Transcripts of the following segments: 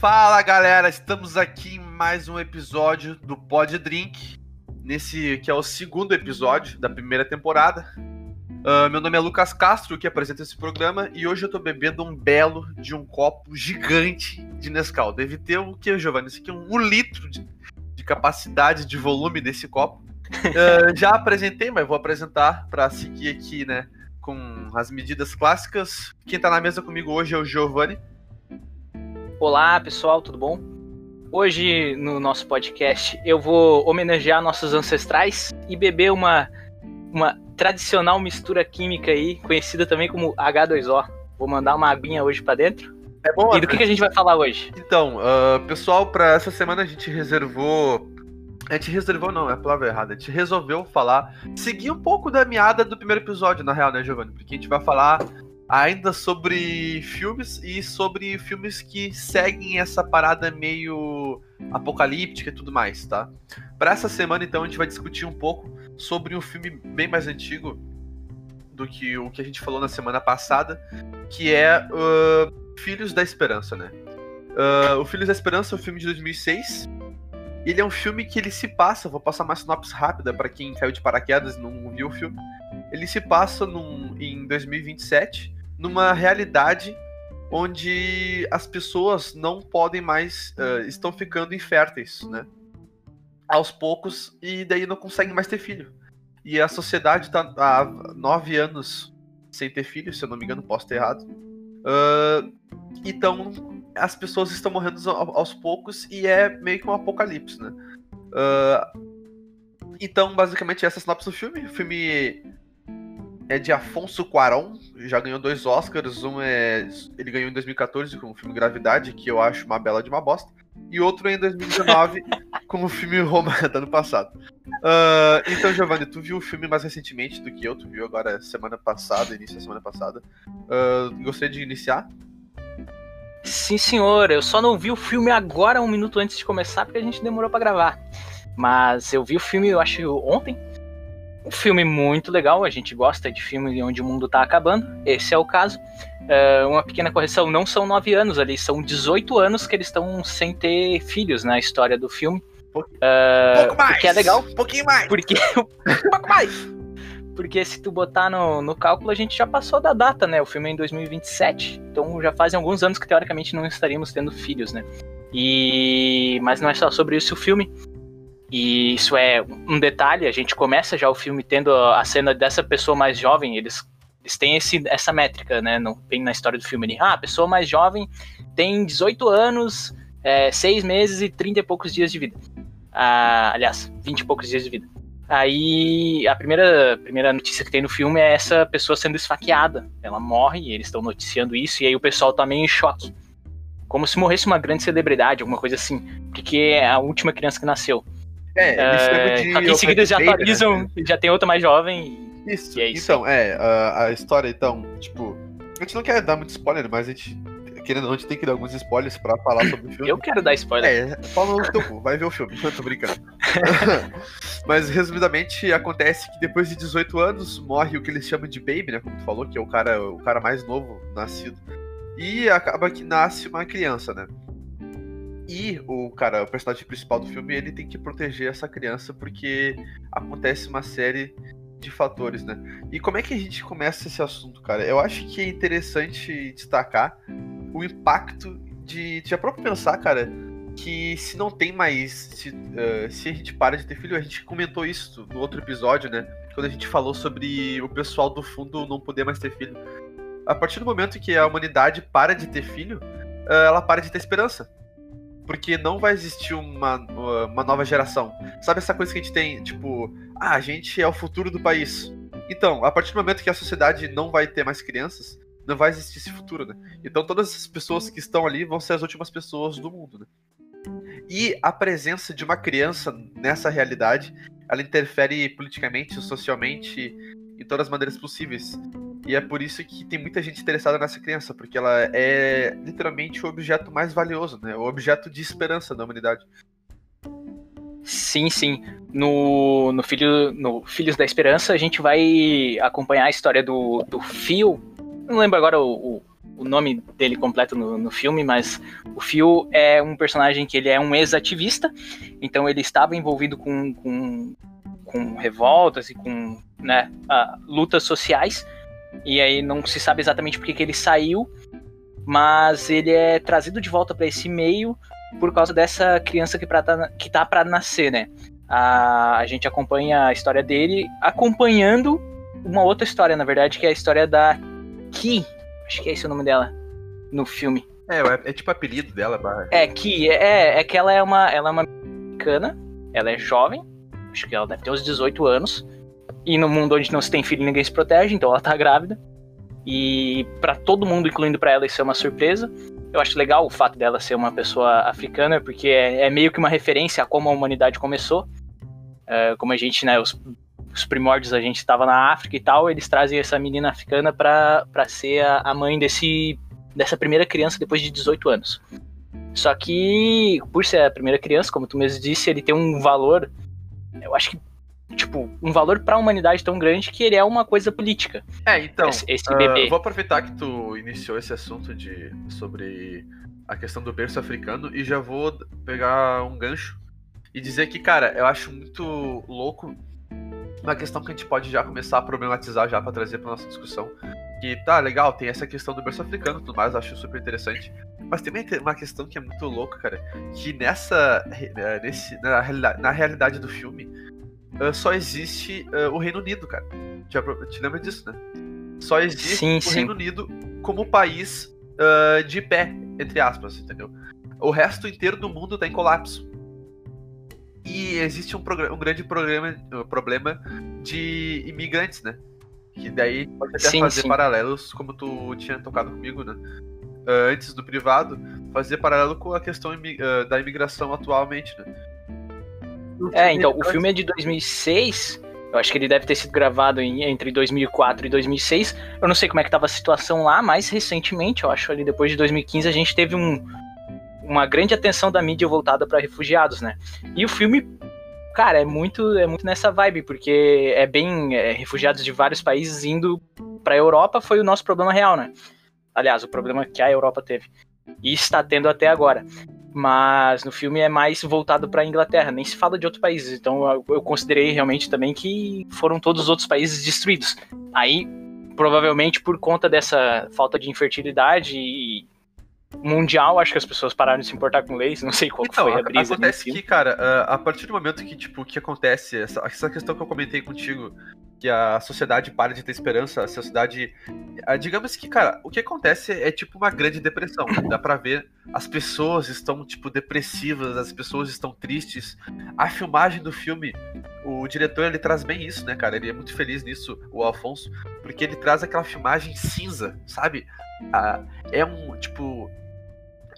Fala galera, estamos aqui em mais um episódio do Pod Drink, nesse que é o segundo episódio da primeira temporada. Uh, meu nome é Lucas Castro, que apresenta esse programa, e hoje eu tô bebendo um belo de um copo gigante de Nescau. Deve ter o que, Giovanni? Isso aqui é um, um litro de, de, capacidade de volume desse copo. Uh, já apresentei, mas vou apresentar para seguir aqui, né, com as medidas clássicas. Quem tá na mesa comigo hoje é o Giovanni. Olá, pessoal, tudo bom? Hoje no nosso podcast eu vou homenagear nossos ancestrais e beber uma, uma tradicional mistura química aí, conhecida também como H2O. Vou mandar uma aguinha hoje para dentro. É bom. E do que, que, a gente vai falar hoje? Então, uh, pessoal, para essa semana a gente reservou. A gente reservou, não, é a palavra errada. A gente resolveu falar, seguir um pouco da meada do primeiro episódio, na real, né, Giovanni? Porque a gente vai falar ainda sobre filmes e sobre filmes que seguem essa parada meio apocalíptica e tudo mais, tá? Para essa semana, então, a gente vai discutir um pouco sobre um filme bem mais antigo do que o que a gente falou na semana passada, que é uh, Filhos da Esperança, né? Uh, o Filhos da Esperança é um filme de 2006. Ele é um filme que ele se passa, vou passar uma sinopse rápida para quem caiu de paraquedas e não viu o filme. Ele se passa num, em 2027 numa realidade onde as pessoas não podem mais uh, estão ficando inférteis, né? Aos poucos e daí não conseguem mais ter filho. E a sociedade está há nove anos sem ter filho, se eu não me engano, posso ter errado. Uh, então as pessoas estão morrendo aos poucos e é meio que um apocalipse, né? Uh, então, basicamente, essa é a sinopse do filme. O filme é de Afonso Cuarón, já ganhou dois Oscars. Um é. Ele ganhou em 2014 com o filme Gravidade, que eu acho uma bela de uma bosta. E outro é em 2019 com o filme Roma do ano passado. Uh, então, Giovanni, tu viu o filme mais recentemente do que eu, tu viu agora semana passada, início da semana passada. Uh, gostaria de iniciar? Sim, senhor. Eu só não vi o filme agora, um minuto antes de começar, porque a gente demorou para gravar. Mas eu vi o filme, eu acho, ontem, um filme muito legal, a gente gosta de filme onde o mundo está acabando, esse é o caso. Uh, uma pequena correção, não são nove anos ali, são 18 anos que eles estão sem ter filhos na história do filme. Uh, pouco mais! Que é legal. Um pouquinho mais! Porque, um pouco mais! Porque se tu botar no, no cálculo, a gente já passou da data, né? O filme é em 2027, então já fazem alguns anos que teoricamente não estaríamos tendo filhos, né? E... Mas não é só sobre isso o filme. E isso é um detalhe, a gente começa já o filme tendo a cena dessa pessoa mais jovem, eles, eles têm esse, essa métrica, né, no, bem na história do filme, de, ah, a pessoa mais jovem tem 18 anos, é, 6 meses e 30 e poucos dias de vida. Ah, aliás, 20 e poucos dias de vida. Aí a primeira, primeira notícia que tem no filme é essa pessoa sendo esfaqueada. Ela morre eles estão noticiando isso, e aí o pessoal tá meio em choque. Como se morresse uma grande celebridade, alguma coisa assim. Porque é a última criança que nasceu. É, eles é, de em seguida já atualizam, né? já tem outra mais jovem. Isso, é isso. Então, é, a, a, história, então, tipo. A gente não quer dar muito spoiler, mas a gente. Querendo ou não, a gente tem que dar alguns spoilers pra falar sobre o filme. Eu quero dar spoiler. É, fala no teu cu, vai ver o filme, eu tô brincando. mas, resumidamente, acontece que depois de 18 anos morre o que eles chamam de baby, né? Como tu falou, que é o cara, o cara mais novo nascido. E acaba que nasce uma criança, né? E o cara, o personagem principal do filme, ele tem que proteger essa criança porque acontece uma série de fatores, né? E como é que a gente começa esse assunto, cara? Eu acho que é interessante destacar o impacto de, já próprio pensar, cara, que se não tem mais, se, uh, se a gente para de ter filho, a gente comentou isso no outro episódio, né? Quando a gente falou sobre o pessoal do fundo não poder mais ter filho. A partir do momento que a humanidade para de ter filho, uh, ela para de ter esperança porque não vai existir uma, uma nova geração. Sabe essa coisa que a gente tem, tipo, ah, a gente é o futuro do país. Então, a partir do momento que a sociedade não vai ter mais crianças, não vai existir esse futuro, né? Então todas as pessoas que estão ali vão ser as últimas pessoas do mundo, né? E a presença de uma criança nessa realidade, ela interfere politicamente, socialmente, em todas as maneiras possíveis. E é por isso que tem muita gente interessada nessa criança, porque ela é literalmente o objeto mais valioso, né? O objeto de esperança da humanidade. Sim, sim. No, no, Filho, no Filhos da Esperança, a gente vai acompanhar a história do, do Phil. Não lembro agora o, o, o nome dele completo no, no filme, mas o Phil é um personagem que ele é um ex-ativista, então ele estava envolvido com, com, com revoltas e com né, uh, lutas sociais, e aí não se sabe exatamente por que ele saiu, mas ele é trazido de volta para esse meio por causa dessa criança que, pra, tá, que tá para nascer, né? A, a gente acompanha a história dele acompanhando uma outra história, na verdade, que é a história da Ki, acho que é esse o nome dela, no filme. É, é, é tipo apelido dela. Barra. É, Ki, é, é que ela é uma, ela é uma americana, ela é jovem, acho que ela deve ter uns 18 anos, e no mundo onde não se tem filho ninguém se protege, então ela tá grávida. E para todo mundo, incluindo para ela, isso é uma surpresa. Eu acho legal o fato dela ser uma pessoa africana, porque é, é meio que uma referência a como a humanidade começou. Uh, como a gente, né, os, os primórdios a gente estava na África e tal, eles trazem essa menina africana para ser a, a mãe desse, dessa primeira criança depois de 18 anos. Só que, por ser a primeira criança, como tu mesmo disse, ele tem um valor, eu acho que tipo, um valor para a humanidade tão grande que ele é uma coisa política. É, então, esse, esse bebê. Uh, vou aproveitar que tu iniciou esse assunto de sobre a questão do berço africano e já vou pegar um gancho e dizer que, cara, eu acho muito louco uma questão que a gente pode já começar a problematizar já para trazer para nossa discussão. Que tá legal, tem essa questão do berço africano e tudo mais, acho super interessante. Mas também tem uma questão que é muito louca, cara, que nessa eh, nesse, na, na realidade do filme, uh, só existe uh, o Reino Unido, cara. Já te lembra disso, né? Só existe sim, o sim. Reino Unido como país uh, de pé, entre aspas, entendeu? O resto inteiro do mundo tá em colapso. E existe um, um grande problema, problema de imigrantes, né? Que daí pode até sim, fazer paralelos, como tu tinha tocado comigo, né? antes do privado, fazer paralelo com a questão da imigração atualmente, né? É, então, o filme é de 2006. Eu acho que ele deve ter sido gravado em, entre 2004 e 2006. Eu não sei como é que estava a situação lá, mas recentemente, eu acho ali depois de 2015, a gente teve um, uma grande atenção da mídia voltada para refugiados, né? E o filme, cara, é muito, é muito nessa vibe, porque é bem é, refugiados de vários países indo para a Europa foi o nosso problema real, né? Aliás, o problema que a Europa teve e está tendo até agora mas no filme é mais voltado para a Inglaterra, nem se fala de outros países. Então eu considerei realmente também que foram todos os outros países destruídos. Aí, provavelmente por conta dessa falta de infertilidade e mundial, acho que as pessoas pararam de se importar com leis, não sei qual então, foi a brisa. Acontece que, cara, a partir do momento que, tipo, que acontece, essa, essa questão que eu comentei contigo, que a sociedade para de ter esperança, a sociedade. Digamos que, cara, o que acontece é tipo uma grande depressão. Dá pra ver, as pessoas estão, tipo, depressivas, as pessoas estão tristes. A filmagem do filme, o diretor ele traz bem isso, né, cara? Ele é muito feliz nisso, o Alfonso, porque ele traz aquela filmagem cinza, sabe? Ah, é um, tipo.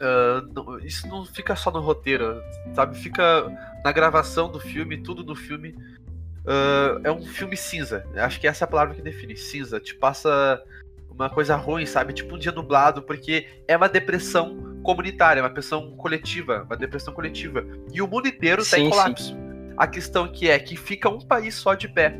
Uh, isso não fica só no roteiro, sabe? Fica na gravação do filme, tudo no filme Uh, é um filme cinza. Acho que essa é a palavra que define. Cinza. Te passa uma coisa ruim, sabe? Tipo um dia nublado, porque é uma depressão comunitária, uma depressão coletiva, uma depressão coletiva. E o mundo inteiro está em colapso. Sim. A questão que é que fica um país só de pé,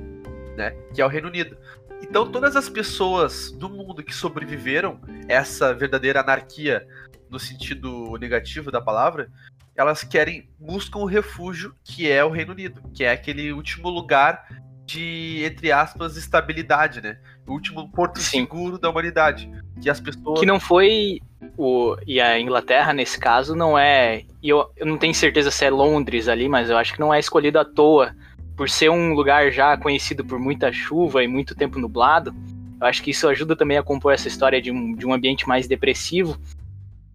né? Que é o Reino Unido. Então todas as pessoas do mundo que sobreviveram essa verdadeira anarquia no sentido negativo da palavra, elas querem, buscam o refúgio que é o Reino Unido, que é aquele último lugar de, entre aspas, estabilidade, né? O último porto Sim. seguro da humanidade. Que as pessoas. Que não foi. O, e a Inglaterra, nesse caso, não é. E eu, eu não tenho certeza se é Londres ali, mas eu acho que não é escolhido à toa. Por ser um lugar já conhecido por muita chuva e muito tempo nublado, eu acho que isso ajuda também a compor essa história de um, de um ambiente mais depressivo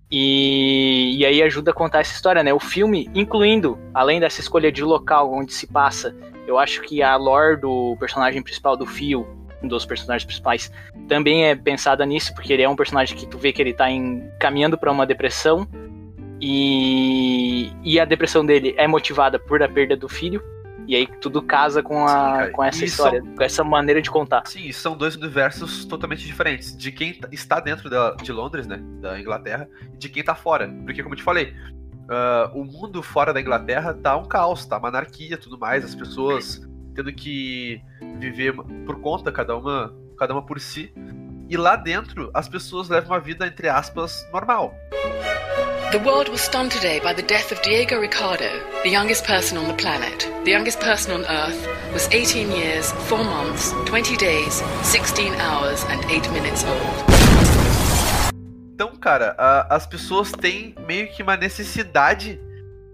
e, e aí ajuda a contar essa história, né? O filme, incluindo, além dessa escolha de local onde se passa, eu acho que a lore do personagem principal do Fio, um dos personagens principais, também é pensada nisso, porque ele é um personagem que tu vê que ele tá em, caminhando para uma depressão. E, e a depressão dele é motivada por a perda do filho. E aí tudo casa com, a, Sim, com essa história, são... com essa maneira de contar. Sim, são dois universos totalmente diferentes. De quem tá, está dentro da, de Londres, né? Da Inglaterra, e de quem está fora. Porque, como eu te falei, uh, o mundo fora da Inglaterra tá um caos, tá uma anarquia tudo mais, as pessoas tendo que viver por conta, cada uma, cada uma por si. E lá dentro, as pessoas levam uma vida, entre aspas, normal. The world was stunned today by the death of Diego Ricardo, the youngest person on the planet. The youngest person on Earth was 18 years, 4 months, 20 days, 16 hours and 8 minutes old. Então, cara, a, as pessoas têm meio que uma necessidade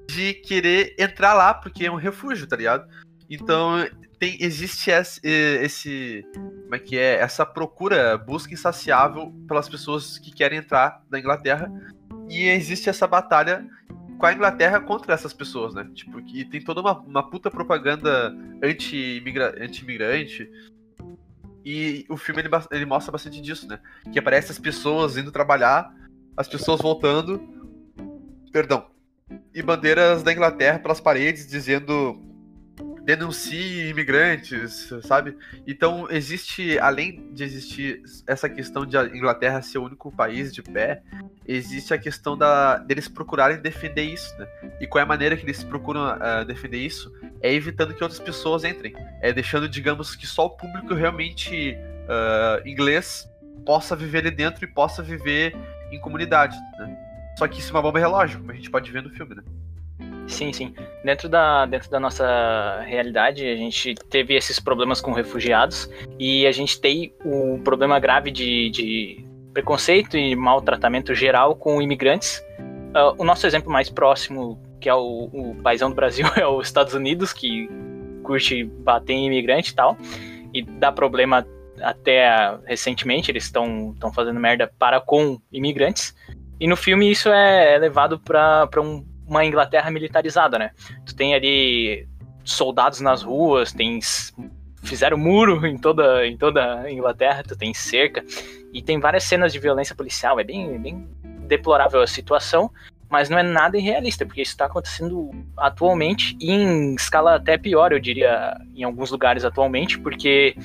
de querer entrar lá, porque é um refúgio, tá ligado? Então, tem, existe esse, esse, Como é que é? Essa procura, busca insaciável pelas pessoas que querem entrar na Inglaterra. E existe essa batalha com a Inglaterra contra essas pessoas, né? Tipo, que tem toda uma, uma puta propaganda anti-imigrante. Anti e o filme ele, ele mostra bastante disso, né? Que aparece as pessoas indo trabalhar, as pessoas voltando. Perdão. E bandeiras da Inglaterra pelas paredes dizendo denuncie imigrantes, sabe? Então existe, além de existir essa questão de a Inglaterra ser o único país de pé, existe a questão da deles procurarem defender isso, né? E qual é a maneira que eles procuram uh, defender isso? É evitando que outras pessoas entrem, é deixando, digamos, que só o público realmente uh, inglês possa viver ali dentro e possa viver em comunidade, né? Só que isso é uma bomba relógio, como a gente pode ver no filme, né? Sim, sim. Dentro da, dentro da nossa realidade, a gente teve esses problemas com refugiados e a gente tem o um problema grave de, de preconceito e maltratamento geral com imigrantes. Uh, o nosso exemplo mais próximo, que é o, o paizão do Brasil, é os Estados Unidos, que curte bater em imigrante e tal, e dá problema até recentemente, eles estão fazendo merda para com imigrantes. E no filme isso é, é levado para um uma Inglaterra militarizada, né? Tu tem ali soldados nas ruas, tem fizeram muro em toda em toda a Inglaterra, tu tem cerca e tem várias cenas de violência policial, é bem bem deplorável a situação, mas não é nada irrealista, porque isso está acontecendo atualmente em escala até pior, eu diria, em alguns lugares atualmente, porque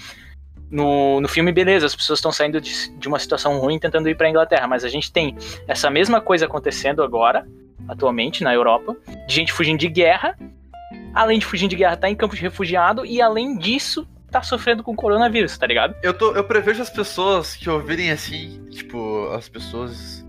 no, no filme, beleza, as pessoas estão saindo de, de uma situação ruim tentando ir para a Inglaterra, mas a gente tem essa mesma coisa acontecendo agora, atualmente na Europa, de gente fugindo de guerra. Além de fugir de guerra, tá em campo de refugiado e além disso, tá sofrendo com coronavírus, tá ligado? Eu, tô, eu prevejo as pessoas que ouvirem assim, tipo, as pessoas,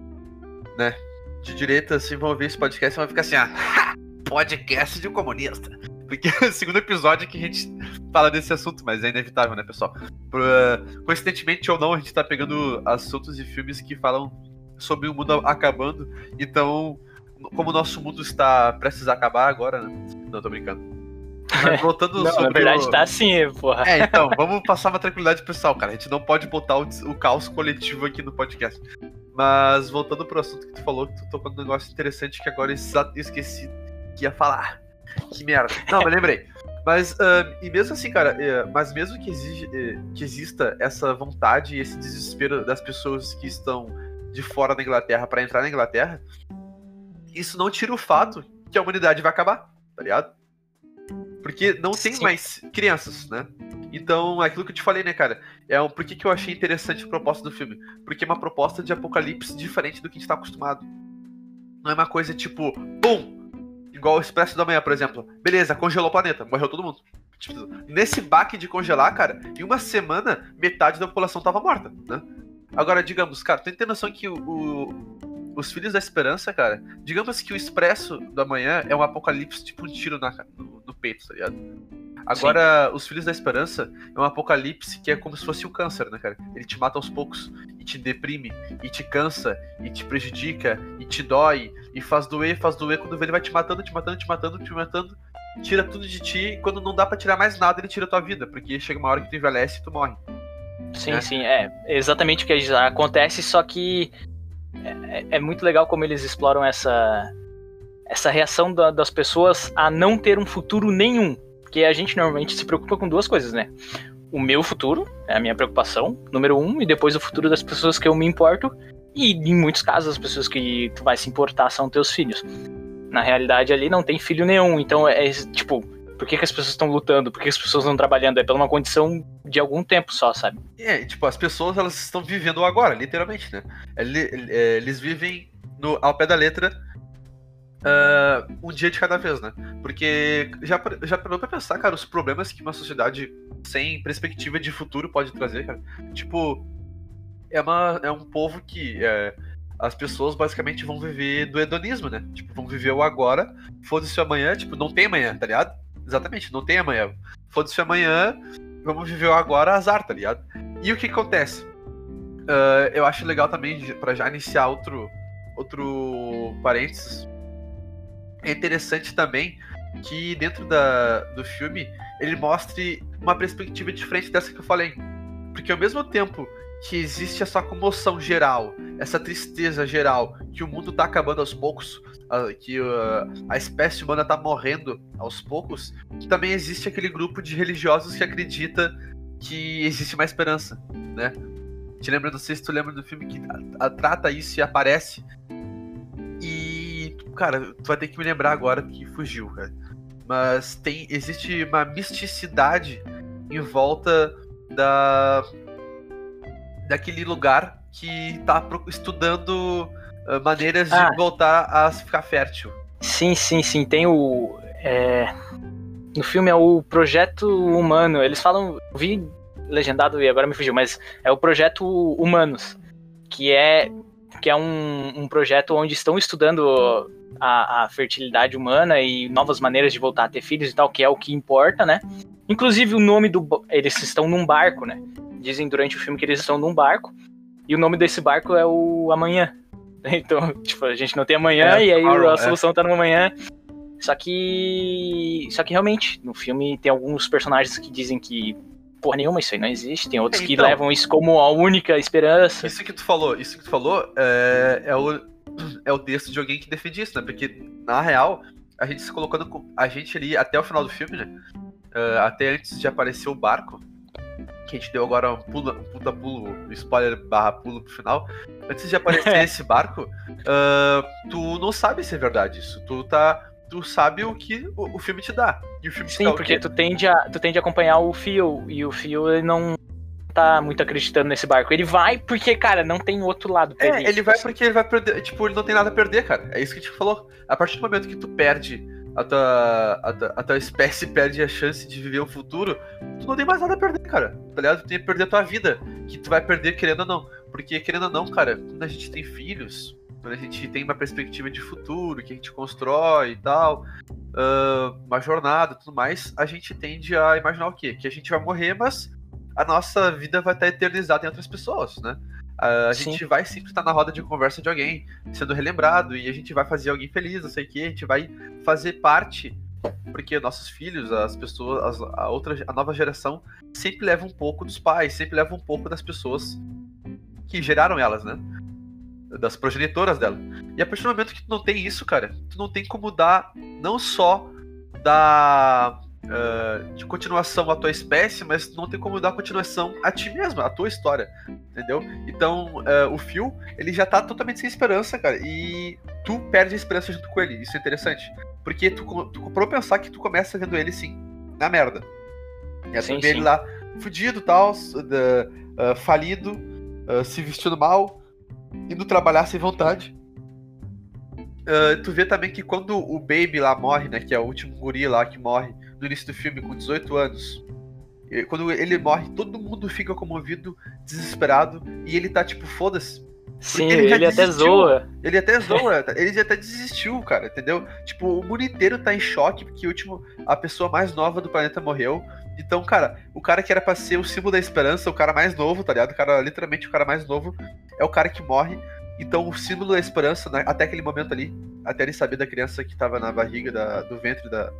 né, de direita, assim, vão ouvir esse podcast e vão ficar assim, ah, podcast de um comunista. Porque é o segundo episódio que a gente fala desse assunto, mas é inevitável, né, pessoal? Por, uh, coincidentemente ou não, a gente tá pegando assuntos e filmes que falam sobre o mundo acabando. Então, como o nosso mundo está prestes a acabar agora, né? Não, tô brincando. Mas voltando não, sobre. Na verdade, o... tá assim, porra. É, então, vamos passar uma tranquilidade pessoal, cara. A gente não pode botar o, o caos coletivo aqui no podcast. Mas voltando pro assunto que tu falou, que tu tocou um negócio interessante que agora eu esqueci que ia falar. Que merda. Não, mas lembrei. Mas, uh, e mesmo assim, cara, uh, mas mesmo que, exige, uh, que exista essa vontade e esse desespero das pessoas que estão de fora da Inglaterra para entrar na Inglaterra, isso não tira o fato que a humanidade vai acabar, tá ligado? Porque não tem Sim. mais crianças, né? Então, aquilo que eu te falei, né, cara? É um, por que, que eu achei interessante a proposta do filme? Porque é uma proposta de apocalipse diferente do que a gente tá acostumado. Não é uma coisa tipo, pum! Igual o Expresso da Manhã, por exemplo. Beleza, congelou o planeta, morreu todo mundo. Tipo, nesse baque de congelar, cara, em uma semana, metade da população tava morta, né? Agora, digamos, cara, tem que ter noção que o, o os Filhos da Esperança, cara, digamos que o Expresso da Manhã é um apocalipse, tipo um tiro na, no, no peito, tá ligado? Agora, Sim. os Filhos da Esperança é um apocalipse que é como se fosse o um câncer, né, cara? Ele te mata aos poucos, e te deprime, e te cansa, e te prejudica, e te dói, e faz doer, faz doer. Quando ele vai te matando, te matando, te matando, te matando, tira tudo de ti, e quando não dá para tirar mais nada, ele tira a tua vida, porque chega uma hora que tu envelhece e tu morre. Sim, né? sim, é exatamente o que acontece, só que é, é, muito legal como eles exploram essa, essa reação da, das pessoas a não ter um futuro nenhum. Porque a gente normalmente se preocupa com duas coisas, né? O meu futuro, é a minha preocupação, número um, e depois o futuro das pessoas que eu me importo. E em muitos casos, as pessoas que tu vai se importar são teus filhos. Na realidade, ali não tem filho nenhum. Então, é tipo, por que, que as pessoas estão lutando? Por que as pessoas estão trabalhando? É pela uma condição de algum tempo só, sabe? É, tipo, as pessoas elas estão vivendo agora, literalmente, né? É, eles vivem no, ao pé da letra uh, um dia de cada vez, né? Porque já, já parou pra pensar, cara, os problemas que uma sociedade sem perspectiva de futuro pode trazer, cara? Tipo, é, uma, é um povo que é, as pessoas basicamente vão viver do hedonismo, né? Tipo, vão viver o agora, foda-se amanhã, tipo, não tem amanhã, tá ligado? Exatamente, não tem amanhã. Foda-se amanhã, vamos viver agora, azar, tá ligado? E o que acontece? Uh, eu acho legal também, para já iniciar outro, outro parênteses, é interessante também que dentro da, do filme ele mostre uma perspectiva diferente dessa que eu falei. Porque ao mesmo tempo que existe essa comoção geral, essa tristeza geral, que o mundo tá acabando aos poucos, que a espécie humana tá morrendo aos poucos, também existe aquele grupo de religiosos que acredita que existe uma esperança, né? Te lembra, não sei se tu lembra do filme que trata isso e aparece. E, cara, tu vai ter que me lembrar agora que fugiu, cara. Mas tem, existe uma misticidade em volta da daquele lugar que tá estudando uh, maneiras ah. de voltar a ficar fértil. Sim, sim, sim. Tem o. É... No filme é o Projeto Humano. Eles falam. Vi legendado e agora me fugiu, mas é o Projeto Humanos. Que é, que é um, um projeto onde estão estudando a, a, fertilidade humana e novas maneiras de voltar a ter filhos e tal, que é o que importa, né? Inclusive o nome do. Eles estão num barco, né? Dizem durante o filme que eles estão num barco. E o nome desse barco é o Amanhã. Então, tipo, a gente não tem amanhã é, e aí a é. solução tá no amanhã. Só que. Só que realmente, no filme tem alguns personagens que dizem que. Porra nenhuma, isso aí não existe. Tem outros então, que levam isso como a única esperança. Isso que tu falou, isso que tu falou é, é, o, é o texto de alguém que defende isso, né? Porque, na real, a gente se colocando. A gente ali até o final do filme, né? Uh, até antes de aparecer o barco, que a gente deu agora um, pulo, um puta pulo, spoiler barra pulo pro final. Antes de aparecer esse barco, uh, tu não sabe se é verdade isso. Tu tá. Tu sabe o que o, o filme te dá. E o filme Sim, porque tu tende, a, tu tende a acompanhar o Fio, e o Fio ele não tá muito acreditando nesse barco. Ele vai porque, cara, não tem outro lado pra é, ele. ele vai porque ele vai perder. Tipo, ele não tem nada a perder, cara. É isso que a gente falou. A partir do momento que tu perde a tua, a tua, a tua espécie perde a chance de viver o futuro, tu não tem mais nada a perder, cara. Tá ligado? Tu tem que perder a tua vida, que tu vai perder querendo ou não. Porque, querendo ou não, cara, quando a gente tem filhos, quando a gente tem uma perspectiva de futuro, que a gente constrói e tal, uh, uma jornada tudo mais, a gente tende a imaginar o quê? Que a gente vai morrer, mas a nossa vida vai estar eternizada em outras pessoas, né? A Sim. gente vai sempre estar na roda de conversa de alguém, sendo relembrado, e a gente vai fazer alguém feliz, não sei o que, a gente vai fazer parte, porque nossos filhos, as pessoas, a outra, a nova geração, sempre leva um pouco dos pais, sempre leva um pouco das pessoas que geraram elas, né? Das progenitoras dela. E a partir do momento que tu não tem isso, cara, tu não tem como dar, não só da uh, de continuação à tua espécie, mas não tem como dar continuação a ti mesma, à tua história, entendeu? Então, uh, o Phil, ele já tá totalmente sem esperança, cara, e tu perde a esperança junto com ele, isso é interessante. Porque tu, tu comprou pensar que tu começa vendo ele, sim, na merda. E sim, vê ele lá, fudido tal, uh, falido, se vestindo mal, indo trabalhar sem vontade. Uh, tu vê também que quando o Baby lá morre, né? Que é o último guri lá que morre no início do filme com 18 anos. Quando ele morre, todo mundo fica comovido, desesperado, e ele tá tipo, foda-se. Sim, ele, ele até zoa. Ele até zoa, ele até desistiu, cara, entendeu? Tipo, o mundo inteiro tá em choque porque o último, a pessoa mais nova do planeta morreu. Então, cara, o cara que era pra ser o símbolo da esperança, o cara mais novo, tá ligado? O cara, literalmente, o cara mais novo é o cara que morre. Então, o símbolo da esperança, né, até aquele momento ali, até ele saber da criança que tava na barriga, da, do ventre da,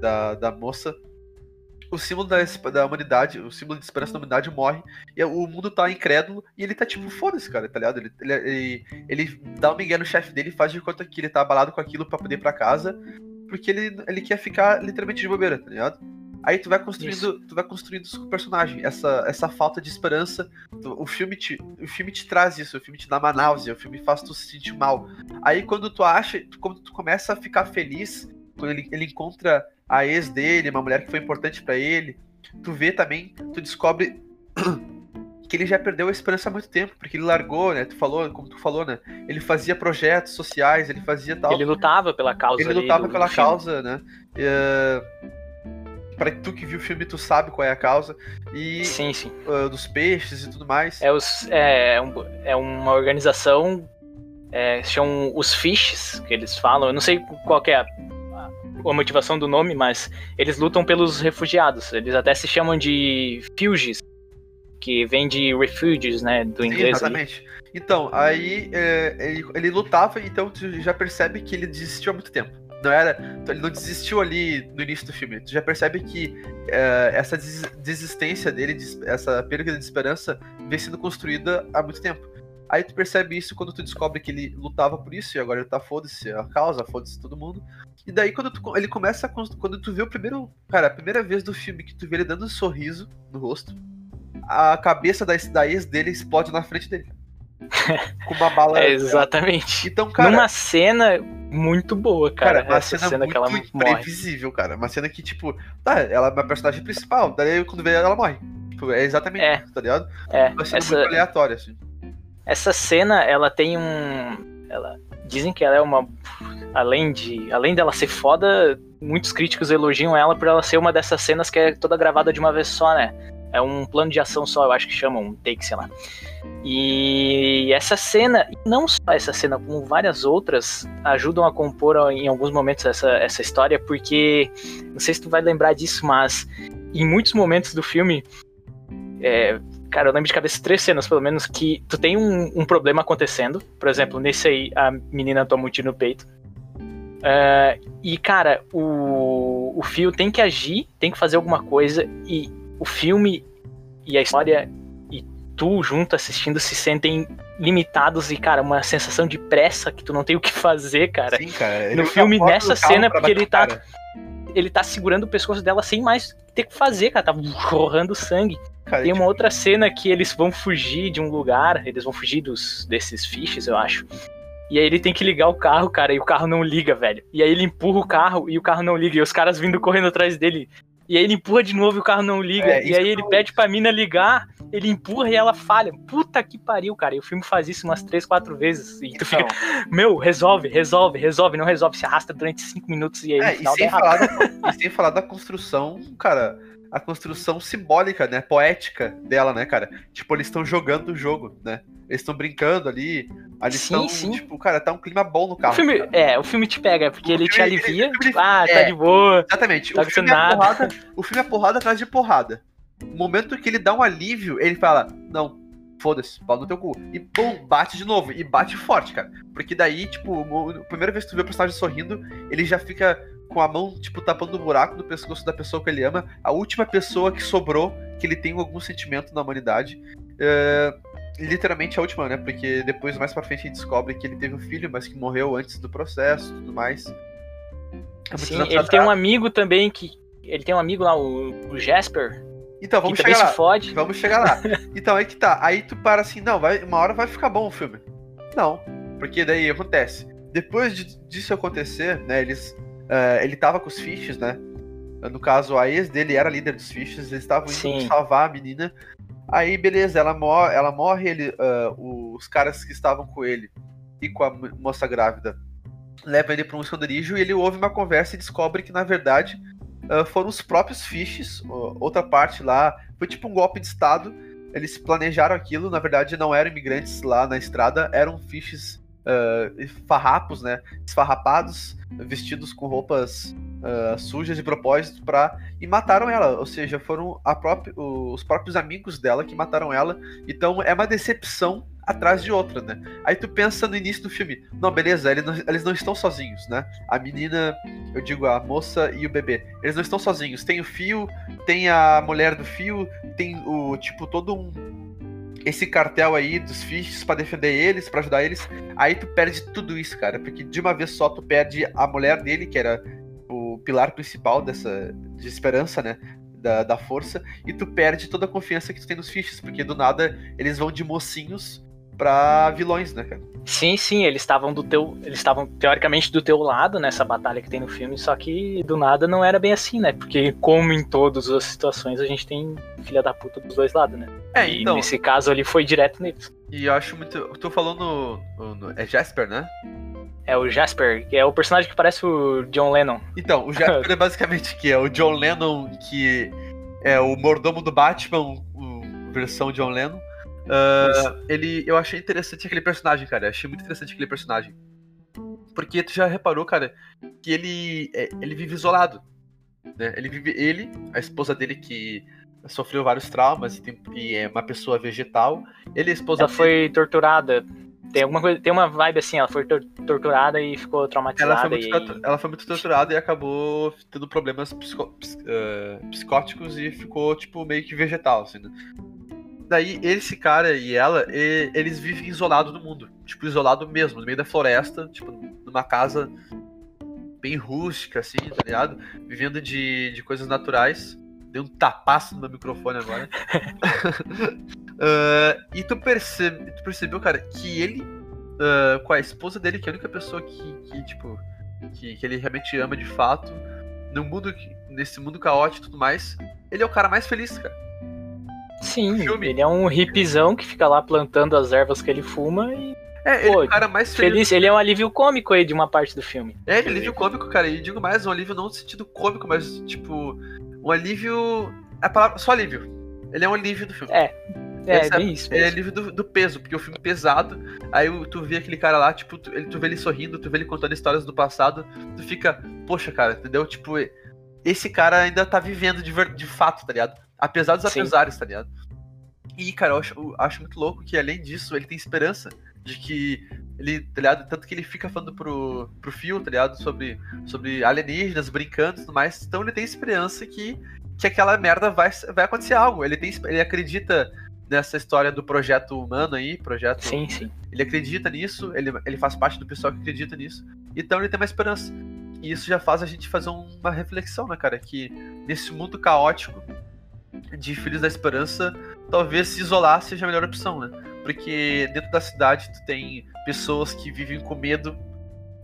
da, da moça, o símbolo da, da humanidade, o símbolo de esperança da humanidade morre, e o mundo tá incrédulo, e ele tá tipo, foda-se, cara, tá ligado? Ele, ele, ele, ele dá um migué no chefe dele e faz de conta que ele tá abalado com aquilo para poder ir pra casa, porque ele, ele quer ficar literalmente de bobeira, tá ligado? Aí tu vai construindo, tu vai construindo o personagem, essa, essa falta de esperança. O filme, te, o filme te traz isso, o filme te dá uma náusea, o filme faz tu se sentir mal. Aí quando tu acha, quando tu começa a ficar feliz, quando ele, ele encontra a ex dele, uma mulher que foi importante para ele, tu vê também, tu descobre que ele já perdeu a esperança há muito tempo, porque ele largou, né? Tu falou, como tu falou, né? Ele fazia projetos sociais, ele fazia tal. Ele lutava pela causa. Ele lutava pela causa, né? Uh, pra tu que viu o filme, tu sabe qual é a causa. E Sim, sim. uh, dos peixes e tudo mais. É, os, é, um- é uma organização, é, chamam os Fishes, que eles falam. Eu não sei qual é a, a- motivação do nome, mas eles lutam pelos refugiados. Eles até se chamam de Fuges, que vem de refugees, né, do Sim, inglês. ali. exatamente. Então, aí é, ele, ele lutava, então tu já percebe que ele desistiu há muito tempo. Não era. Ele não desistiu ali no início do filme. Tu já percebe que é, essa des- desistência dele, essa perda de esperança, vem sendo construída há muito tempo. Aí tu percebe isso quando tu descobre que ele lutava por isso e agora ele tá foda-se a causa, foda-se todo mundo. E daí quando tu- ele começa a, quando tu vê o primeiro, cara, a primeira vez do filme que tu vê ele dando um sorriso no rosto, a cabeça da, da ex dele explode na frente dele. Com uma bala. É, exatamente. Então, cara, Numa cena muito boa, cara. cara, uma essa cena, cena, que ela morre. imprevisível, cara. Uma cena que, tipo, tá, ela é uma personagem principal, daí quando vê ela, ela morre. Tipo, é exatamente É. isso, tá ligado? É, Uma cena essa, muito aleatória, assim. essa cena, ela tem um. Ela, dizem que ela é uma. Além de. Além dela ser foda, muitos críticos elogiam ela por ela ser uma dessas cenas que é toda gravada de uma vez só, né? É um plano de ação só, eu acho que chamam, um take, sei lá. E essa cena, não só essa cena, como várias outras, ajudam a compor em alguns momentos essa, essa história, porque não sei se tu vai lembrar disso, mas em muitos momentos do filme, é, cara, eu lembro de cabeça três cenas, pelo menos, que tu tem um, um problema acontecendo. Por exemplo, nesse aí, a menina toma um tiro no peito. É, e, cara, o, o fio tem que agir, tem que fazer alguma coisa, e o filme e a história e tu junto assistindo se sentem limitados e, cara, uma sensação de pressa que tu não tem o que fazer, cara. Sim, cara. no filme, nessa cena, porque ele tá- cara. Ele tá segurando o pescoço dela sem mais ter o que fazer, cara. Tá jorrando sangue. Cara, Tem tipo, uma outra cena que eles vão fugir de um lugar, eles vão fugir dos desses fiches, eu acho. E aí ele tem que ligar o carro, cara, e o carro não liga, velho. E aí ele empurra o carro e o carro não liga, e os caras vindo correndo atrás dele. E aí ele empurra de novo e o carro não liga. É, e aí ele pede pra mina ligar, ele empurra e ela falha. Puta que pariu, cara. E o filme faz isso umas três, quatro vezes. E tu fica, então, meu, resolve, resolve, resolve, não resolve, se arrasta durante cinco minutos e aí É, no e final dá sem, falar da, e sem falar da construção, cara, a construção simbólica, né, poética dela, né, cara? Tipo, eles estão jogando o jogo, né? Eles estão brincando ali, ali Sim, estão, sim. tipo, cara, tá um clima bom no O carro. filme, cara. é, o filme te pega, porque O ele te filme- alivia, ele- tipo, ah, tá é. de boa. Exatamente, Tá o filme, é porrada, o filme é porrada atrás de porrada. No momento que ele dá um alívio, ele fala, não, foda-se, pau no teu cu. E pum, bate de novo, e bate forte, cara. Porque daí, tipo, a primeira vez que tu vê o personagem sorrindo, ele já fica com a mão, tipo, tapando o buraco do pescoço da pessoa que ele ama, a última pessoa que sobrou, que ele tem algum sentimento na humanidade. É, literalmente a última, né? Porque depois, mais pra frente, a gente descobre que ele teve um filho, mas que morreu antes do processo e tudo mais. É Sim, ele tem um amigo também que. Ele tem um amigo lá, o, o Jasper, Então, vamos chegar lá. fode. Vamos chegar lá. Então aí que tá. Aí tu para assim, não, vai, uma hora vai ficar bom o filme. Não. Porque daí acontece. Depois de- disso acontecer, né, eles. eh, ele tava com os fiches, né? No caso, a ex dele era líder dos fiches, eles estavam indo Sim. salvar a menina. Aí, beleza, ela morre, ela morre ele, ah, os caras que estavam com ele e com a mo- moça grávida levam ele para um esconderijo e ele ouve uma conversa e descobre que, na verdade, ah, foram os próprios Fishes, ó, outra parte lá, foi tipo um golpe de estado. Eles planejaram aquilo, na verdade não eram imigrantes lá na estrada, eram Fishes ah, farrapos, né? Esfarrapados, vestidos com roupas ah, sujas de propósito para e mataram ela. Ou seja, foram própria, os próprios amigos dela que mataram ela. Então é uma decepção atrás de outra, né? Aí tu pensa no início do filme, não, beleza, eles não, eles não estão sozinhos, né? A menina, eu digo a moça e o bebê, eles não estão sozinhos. Tem o fio, tem a mulher do fio, tem o tipo todo um esse cartel aí dos fiches pra defender eles, pra ajudar eles. Aí tu perde tudo isso, cara, porque de uma vez só tu perde a mulher dele, que era o pilar principal dessa de esperança, né? Da, da força, e tu perde toda a confiança que tu tem nos fiches, porque do nada eles vão de mocinhos pra vilões, né, cara? Sim, sim, eles estavam do teu. Eles estavam teoricamente do teu lado nessa batalha que tem no filme, só que do nada não era bem assim, né? Porque, como em todas as situações, a gente tem filha da puta dos dois lados, né? É, e então, nesse caso ali foi direto neles. e eu acho muito. Tu falou no, no- no- É Jasper, né? É o Jasper, que é o personagem que parece o John Lennon. Então, o Jasper é basicamente que é o John Lennon, que é o mordomo do Batman, o, versão John Lennon. Uh, ele, eu achei interessante aquele personagem, cara. Eu achei muito interessante aquele personagem. Porque tu já reparou, cara, que ele, é, ele vive isolado. Né? Ele vive. Ele, a esposa dele que sofreu vários traumas e, tem, e é uma pessoa vegetal. Ele, a esposa Ela foi torturada. Tem alguma coisa, tem uma vibe assim, ela foi tor torturada e ficou traumatizada. Ela foi, muito, e... ela foi muito torturada e acabou tendo problemas psico, uh, psicóticos e ficou, tipo, meio que vegetal, assim, né? Daí, esse cara e ela, e, eles vivem isolados no mundo. Tipo, isolado mesmo, no meio da floresta, tipo, numa casa bem rústica, assim, tá ligado? Vivendo de, de coisas naturais. Dei um tapaço no meu microfone agora. uh, e tu, tu percebeu, cara, que ele, uh, com a esposa dele, que é a única pessoa que, que tipo, que, que ele realmente ama de fato, no mundo, nesse mundo caótico e tudo mais, ele é o cara mais feliz, cara. Sim, ele é um hipzão que fica lá plantando as ervas que ele fuma e é, ele Pô, é o cara mais feliz. feliz. Ele é um alívio cômico aí de uma parte do filme. É, ele é alívio cômico, cara. E digo mais, um alívio não no sentido cômico, mas tipo, um alívio. A palavra. Só alívio. Ele é um alívio do filme. É. É, bem isso. Ele é alívio do, do, peso, porque o filme é pesado. Aí tu vê aquele cara lá, tipo, tu, ele, tu vê ele sorrindo, tu vê ele contando histórias do passado, tu fica, poxa, cara, entendeu? Tipo, esse cara ainda tá vivendo de, de fato, tá ligado? Apesar dos Sim. apesares, tá ligado? E, cara, eu acho, eu acho muito louco que, além disso, ele tem esperança de que ele, tá ligado? Tanto que ele fica falando pro, pro Phil, tá ligado? Sobre, sobre alienígenas, brincando e tudo mais. Então ele tem esperança que, que aquela merda vai, vai acontecer algo. Ele, tem, ele acredita nessa história do projeto humano aí, projeto. Sim, sim. Ele acredita nisso, ele, ele faz parte do pessoal que acredita nisso. Então ele tem uma esperança. E isso já faz a gente fazer uma reflexão, né, cara? Que nesse mundo caótico de Filhos da Esperança, talvez se isolar seja a melhor opção, né? porque dentro da cidade tu tem pessoas que vivem com medo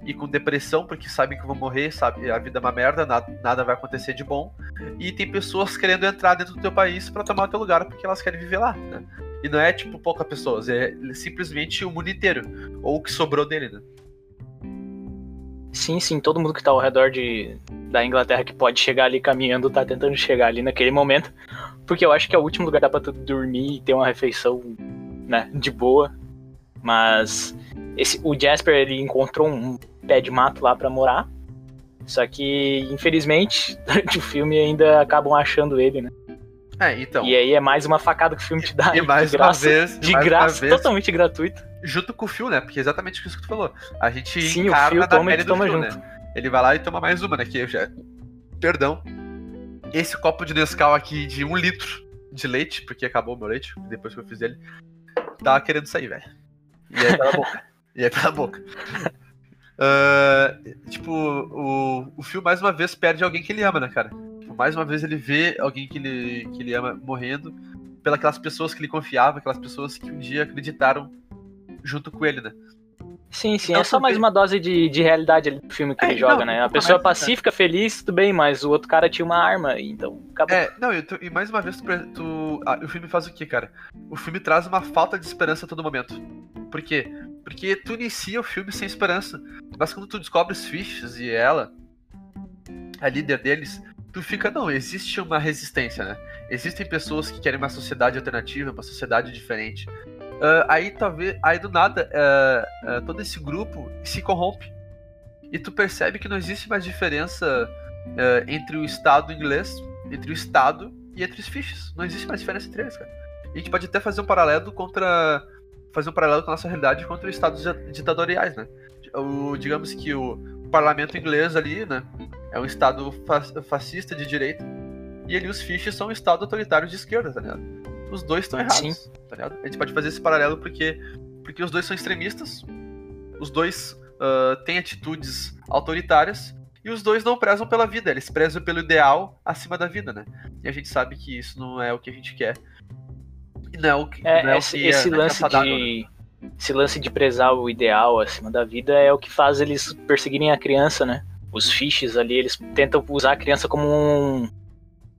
e com depressão porque sabem que vão morrer, sabe? A vida é uma merda, nada, nada vai acontecer de bom. E tem pessoas querendo entrar dentro do teu país para tomar o teu lugar porque elas querem viver lá, né? E não é tipo poucas pessoas, é simplesmente o mundo inteiro, ou o que sobrou dele, né? Sim, sim, todo mundo que tá ao redor de, da Inglaterra que pode chegar ali caminhando tá tentando chegar ali naquele momento, porque eu acho que é o último lugar dá pra tu dormir e ter uma refeição né, de boa. Mas esse, o Jasper ele encontrou um pé de mato lá para morar. Só que, infelizmente, durante o filme ainda acabam achando ele, né? É, então. E aí é mais uma facada que o filme te dá. E mais de graça, uma vez. De graça, vez, totalmente gratuito. Junto com o Phil, né? Porque é exatamente isso que tu falou. A gente Sim, o Phil toma e toma Phil, junto. Né? Ele vai lá e toma mais uma, né? Que já. Perdão. Esse copo de Nescau aqui de um litro de leite, porque acabou o meu leite, depois que eu fiz ele tava querendo sair, velho. E aí pela boca. E aí pela boca. Uh, tipo, o, o Phil mais uma vez perde alguém que ele ama, né, cara? Mais uma vez ele vê alguém que ele, que ele ama morrendo pelas pessoas que ele confiava, aquelas pessoas que um dia acreditaram junto com ele, né? Sim, sim, então, é só mais uma dose de, de realidade do filme que é, ele joga, não, né? A pessoa mais, pacífica, né? feliz, tudo bem, mas o outro cara tinha uma arma, então acabou. É, não, e, tu, e mais uma vez, tu, tu ah, o filme faz o que, cara? O filme traz uma falta de esperança a todo momento. Por quê? Porque tu inicia o filme sem esperança, mas quando tu descobre os e ela, a líder deles, tu fica, não, existe uma resistência, né? Existem pessoas que querem uma sociedade alternativa, uma sociedade diferente. Uh, aí talvez. Aí do nada, uh, uh, todo esse grupo se corrompe. E tu percebe que não existe mais diferença entre o Estado inglês, entre o Estado e entre os fiches. Não existe mais diferença entre eles, cara. E a gente pode até fazer um paralelo contra. Fazer um paralelo com a nossa realidade contra os estados ditatoriais, né? O, digamos que o parlamento inglês ali, né? É um estado fascista de direita. E ali os fiches são um estado autoritário de esquerda, tá ligado? os dois estão errados. Sim. Tá ligado? A gente pode fazer esse paralelo porque, porque os dois são extremistas, os dois uh, têm atitudes autoritárias e os dois não prezam pela vida, eles prezam pelo ideal acima da vida, né? E a gente sabe que isso não é o que a gente quer. E não é o que. É, é esse, que esse é, lance de. Né? Esse lance de prezar o ideal acima da vida é o que faz eles perseguirem a criança, né? Os fiches ali, eles tentam usar a criança como um,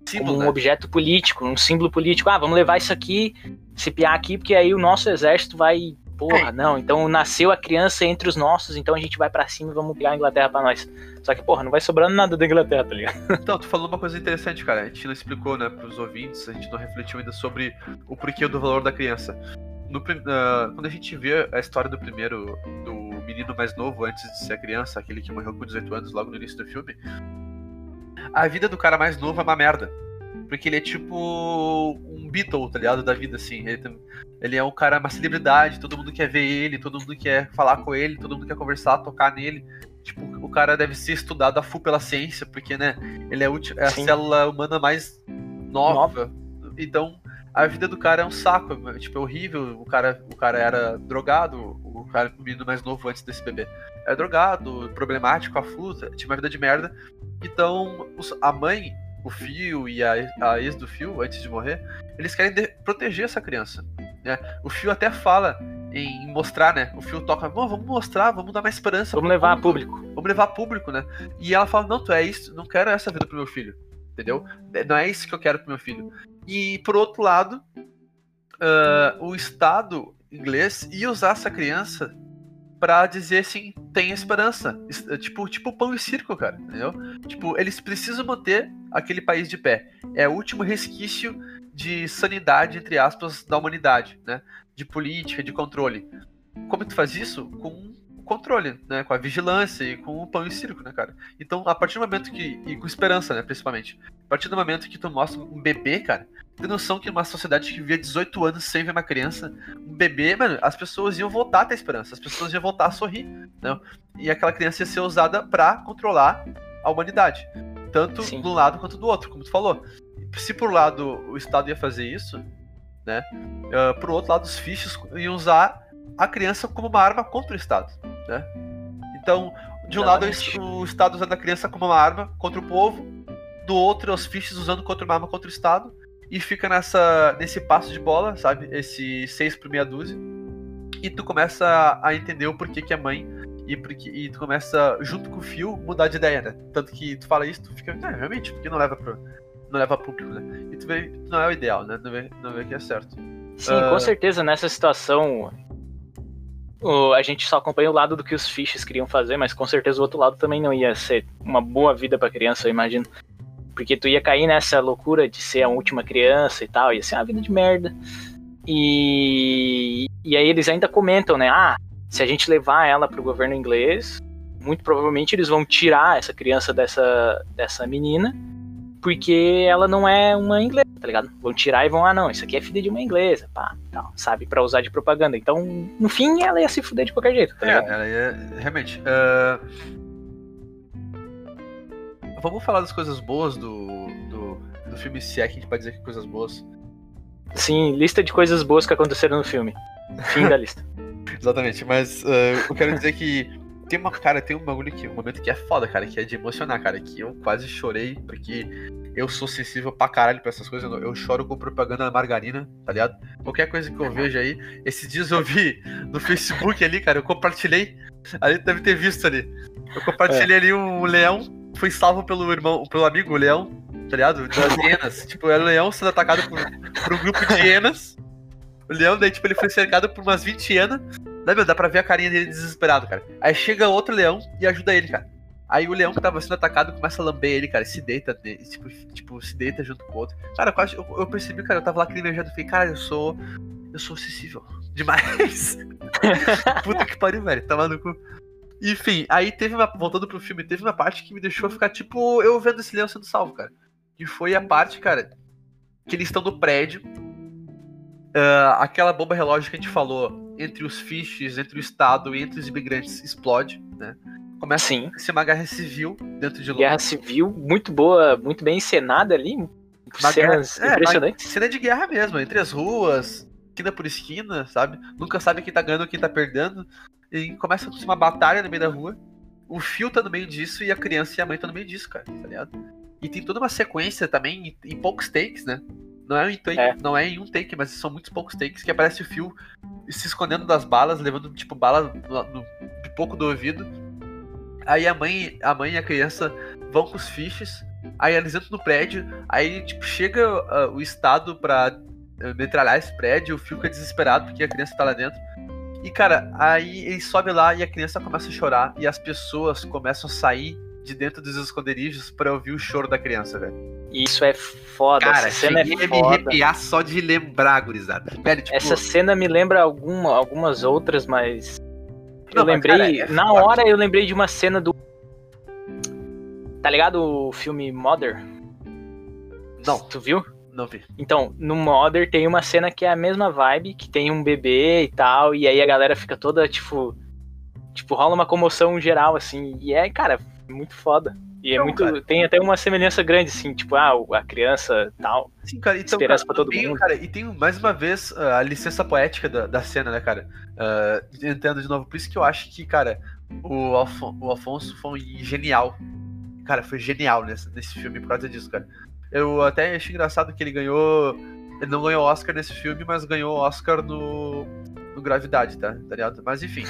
símbolo, como um né? objeto político, um símbolo político. Ah, vamos levar isso aqui, se piar aqui, porque aí o nosso exército vai Porra, não, então nasceu a criança entre os nossos, então a gente vai para cima e vamos pegar a Inglaterra pra nós. Só que, porra, não vai sobrando nada da Inglaterra, tá ligado? Então, tu falou uma coisa interessante, cara. A gente não explicou, né, pros ouvintes, a gente não refletiu ainda sobre o porquê do valor da criança. No, uh, quando a gente vê a história do primeiro, do menino mais novo antes de ser criança, aquele que morreu com 18 anos logo no início do filme, a vida do cara mais novo é uma merda. Porque ele é tipo um Beatle, tá ligado? Da vida, assim. Ele, tem, ele é um cara, uma celebridade, todo mundo quer ver ele, todo mundo quer falar com ele, todo mundo quer conversar, tocar nele. Tipo, o cara deve ser estudado a full pela ciência, porque, né, ele é, é a Sim. célula humana mais nova. nova. Então, a vida do cara é um saco, tipo, é horrível. O cara, o cara era drogado, o cara, o menino mais novo antes desse bebê. Era drogado, problemático, a fruta, tinha uma vida de merda. Então, a mãe o Fio e a, a ex do Fio, antes de morrer, eles querem de, proteger essa criança. Né? O Fio até fala em mostrar, né? O Fio toca, vamos mostrar, vamos dar mais esperança. Vamos levar a público. Vamos levar a público, né? E ela fala, não, tu é isso, não quero essa vida pro meu filho. Entendeu? Não é isso que eu quero pro meu filho. E por outro lado, uh, o Estado inglês ia usar essa criança para dizer assim, tem esperança. Tipo, tipo pão e circo, cara, entendeu? Tipo, eles precisam manter aquele país de pé. É o último resquício de sanidade, entre aspas, da humanidade, né? De política, de controle. Como tu faz isso? Com controle, né? Com a vigilância e com o pão e circo, né, cara? Então, a partir do momento que. E com esperança, né, principalmente. A partir do momento que tu mostra um bebê, cara, tem noção que uma sociedade que vivia 18 anos sem ver uma criança, um bebê, mano, as pessoas iam voltar a ter esperança, as pessoas iam voltar a sorrir, né? E aquela criança ia ser usada para controlar a humanidade, tanto Sim. do lado quanto do outro, como tu falou. Se por um lado o Estado ia fazer isso, né? Uh, por outro lado, os fichos iam usar a criança como uma arma contra o Estado, né? Então, de um Exatamente. lado, o Estado usando a criança como uma arma contra o povo, do outro, os fichos usando contra uma arma contra o Estado, e fica nessa nesse passo de bola, sabe? Esse 6 por meia dúzia. E tu começa a entender o porquê que a mãe e, porque, e tu começa, junto com o fio, mudar de ideia, né? Tanto que tu fala isso, tu fica, é, realmente, porque não leva pro, não leva público, né? E tu vê não é o ideal, né? Não vê, não vê que é certo. Sim, uh... com certeza nessa situação a gente só acompanha o lado do que os fiches queriam fazer, mas com certeza o outro lado também não ia ser uma boa vida pra criança, eu imagino. Porque tu ia cair nessa loucura de ser a última criança e tal, ia ser uma vida de merda. E, e aí eles ainda comentam, né? Ah, se a gente levar ela pro governo inglês, muito provavelmente eles vão tirar essa criança dessa, dessa menina, porque ela não é uma inglesa, tá ligado? Vão tirar e vão, ah, não, isso aqui é filha de uma inglesa, pá, tal, sabe? Pra usar de propaganda. Então, no fim, ela ia se fuder de qualquer jeito, tá ligado? É, ela ia, realmente. Uh vamos falar das coisas boas do, do, do filme, se é que a gente pode dizer que coisas boas. Sim, lista de coisas boas que aconteceram no filme. Fim da lista. Exatamente, mas uh, eu quero dizer que tem uma, cara, tem um bagulho aqui, um momento que é foda, cara, que é de emocionar, cara, que eu quase chorei, porque eu sou sensível pra caralho pra essas coisas, eu, choro com propaganda da margarina, tá ligado? Qualquer coisa que eu vejo aí, esses dias eu vi no Facebook ali, cara, eu compartilhei, ali deve ter visto ali, eu compartilhei é. ali um leão foi salvo pelo irmão, pelo amigo, o leão, tá ligado? Das hienas. tipo, era o leão sendo atacado por, por um grupo de hienas. O leão, daí, tipo, ele foi cercado por umas 20 hienas. Daí, meu, dá pra ver a carinha dele desesperado, cara. Aí chega outro leão e ajuda ele, cara. Aí o leão que tava sendo atacado começa a lamber ele, cara, e se deita, tipo, tipo, se deita junto com o outro. Cara, eu, quase, eu, eu percebi, cara, eu tava lá crimejando, falei, cara, eu sou. Eu sou sensível. Demais. Puta que pariu, velho. Tava no cu. Enfim, aí teve uma. Voltando pro filme, teve uma parte que me deixou ficar, tipo, eu vendo esse leão sendo salvo, cara. Que foi a parte, cara, que eles estão no prédio. Uh, aquela bomba relógio que a gente falou entre os fiches, entre o Estado e entre os imigrantes explode, né? Começa Sim. a ser uma guerra civil dentro de Londres. Guerra civil, muito boa, muito bem encenada ali. Uma cenas guerra, é, impressionantes. cena de guerra mesmo, entre as ruas, esquina por esquina, sabe? Nunca sabe quem tá ganhando quem tá perdendo. E começa uma batalha no meio da rua. O fio tá no meio disso e a criança e a mãe tá no meio disso, cara, tá ligado? E tem toda uma sequência também em poucos takes, né? Não é, em take, é. não é em um take, mas são muitos poucos takes que aparece o fio se escondendo das balas, levando tipo bala no, no pouco do ouvido. Aí a mãe, a mãe e a criança vão com os fiches. Aí eles entram no prédio. Aí tipo chega uh, o estado para uh, metralhar esse prédio. O fio fica desesperado porque a criança tá lá dentro. E, cara, aí ele sobe lá e a criança começa a chorar e as pessoas começam a sair de dentro dos esconderijos pra ouvir o choro da criança, velho. Isso é foda. Cara, essa cena é cheguei a me foda. arrepiar só de lembrar, gurizada. Velho, tipo, Essa cena me lembra alguma, algumas outras, mas. Eu Não, mas, lembrei. cara, é na foda. hora eu lembrei de uma cena do. Tá ligado o filme Mother? Não. Tu viu? não vi. Então, no Mother tem uma cena que é a mesma vibe, que tem um bebê e tal, e aí a galera fica toda, tipo. Tipo, rola uma comoção geral, assim. E é, cara, muito foda. E é Não, muito. cara. Tem até uma semelhança grande, assim, tipo, ah, a criança tal. Sim, cara, então, Esperança cara, pra todo mundo. cara, e tem mais uma vez ah, a licença poética da, da cena, né, cara? Ah, entendo de novo, por isso que eu acho que, cara, o, Alfon o Alfonso foi genial. Cara, foi genial nesse, nesse filme por causa disso, cara. Eu até achei engraçado que ele ganhou. Ele não ganhou Oscar nesse filme, mas ganhou Oscar no, no Gravidade, tá? tá ligado? Mas enfim.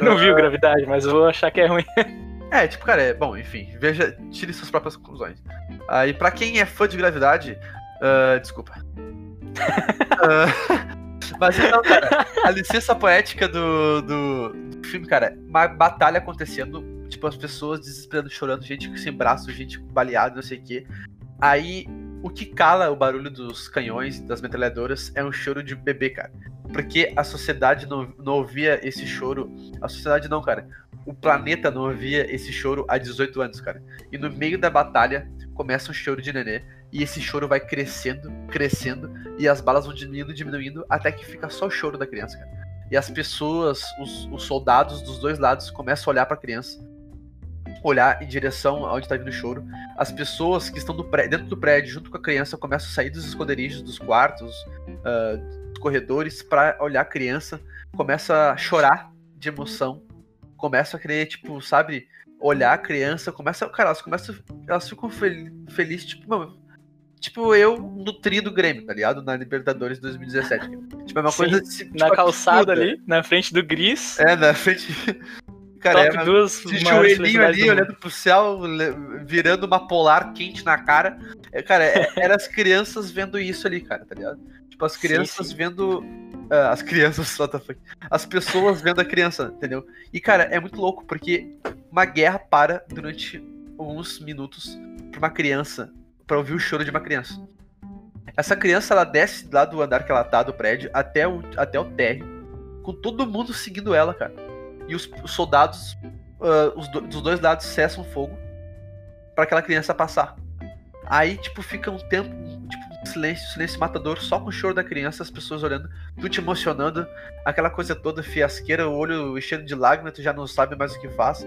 Não viu gravidade, mas vou achar que é ruim. É, tipo, cara, é bom, enfim, veja, tire suas próprias conclusões. Aí, pra quem é fã de gravidade, ah, desculpa. Ah, mas então, cara, a licença poética do, do, do filme, cara, uma batalha acontecendo, tipo, as pessoas desesperando, chorando, gente sem braço, gente baleada, não sei o quê. Aí, o que cala o barulho dos canhões, das metralhadoras, é um choro de bebê, cara. Porque a sociedade não, não ouvia esse choro. A sociedade não, cara o planeta não ouvia esse choro há 18 anos, cara. E no meio da batalha começa um choro de nenê. E esse choro vai crescendo, crescendo. E as balas vão diminuindo, diminuindo. Até que fica só o choro da criança, cara. E as pessoas, os, os soldados dos dois lados começam a olhar pra criança. Olhar em direção aonde tá vindo o choro. As pessoas que estão do pré- dentro do prédio, junto com a criança, começam a sair dos esconderijos, dos quartos, ah, dos corredores, pra olhar a criança. Começa a chorar de emoção começam a querer, tipo, sabe, olhar a criança, começa, cara, elas começam, elas ficam fel felizes, tipo, mano, tipo, eu no tri do Grêmio, tá ligado? Na Libertadores 2017. Tipo, é uma Sim, coisa assim, Na tipo, calçada absurda. ali, na frente do Gris. É, na frente. Cara, é top uma- duas maiores joelhinho ali, olhando pro céu, virando uma polar quente na cara. É, cara, é, era as crianças vendo isso ali, cara, tá ligado? Tipo, as Sim, crianças sim. vendo. ah, as crianças, what the fuck? As pessoas vendo a criança, entendeu? E, cara, é muito louco, porque uma guerra para durante uns minutos pra uma criança, pra ouvir o choro de uma criança. Essa criança, ela desce lá do andar que ela tá, do prédio, até o, até o térreo, com todo mundo seguindo ela, cara. E os, os soldados ah, os do- dos dois lados cessam o fogo pra aquela criança passar. Aí, tipo, fica um tempo, silêncio, silêncio matador, só com o choro da criança, as pessoas olhando, tu te emocionando, aquela coisa toda fiasqueira, o olho enchendo de lágrimas, tu já não sabe mais o que faz.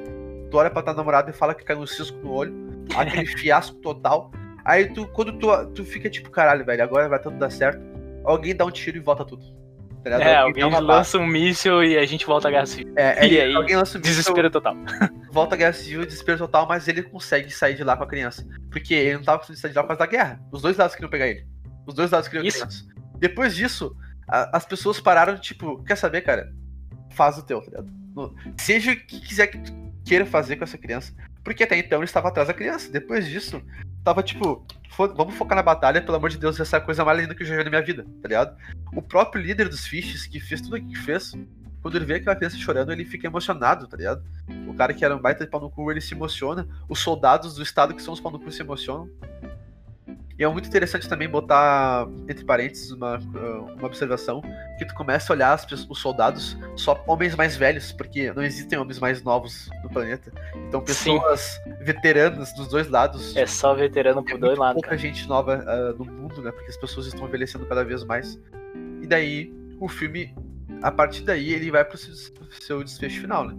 Tu olha pra tua namorada e fala que caiu um cisco no olho, aquele fiasco total. Aí tu, quando tu, tu fica tipo, caralho, velho, agora vai tudo dar certo. Alguém dá um tiro e volta tudo. Tá? É, alguém uma lança um míssil e a gente volta a guerra civil. É, E é, aí, alguém lança um míssil, Desespero total. volta a guerra civil, desespero total, mas ele consegue sair de lá com a criança. Porque ele não tava conseguindo sair de lá por causa da guerra. Os dois lados queriam pegar ele. Os dois lados queriam a Isso. Depois disso, a- as pessoas pararam, tipo, quer saber, cara? Faz o teu, tá ligado? No- Seja o que quiser que tu queira fazer com essa criança. Porque até então ele estava atrás da criança. Depois disso, tava tipo, "Fo- vamos focar na batalha, pelo amor de Deus, essa é a coisa mais linda que eu já vi na minha vida, tá ligado? O próprio líder dos Fishes, que fez tudo o que fez, quando ele vê aquela criança chorando, ele fica emocionado, tá ligado? O cara que era um baita de pau no cu, ele se emociona. Os soldados do estado que são os pau no cu se emocionam. E é muito interessante também botar, entre parênteses, uma, uh, uma observação, que tu começa a olhar as os soldados só homens mais velhos, porque não existem homens mais novos no planeta. Então Sim. pessoas veteranas dos dois lados. É só veterano É por muito dois lados. pouca cara. gente nova ah, no mundo, né? Porque as pessoas estão envelhecendo cada vez mais. E daí, o filme, a partir daí, ele vai pro seu, seu desfecho final, né?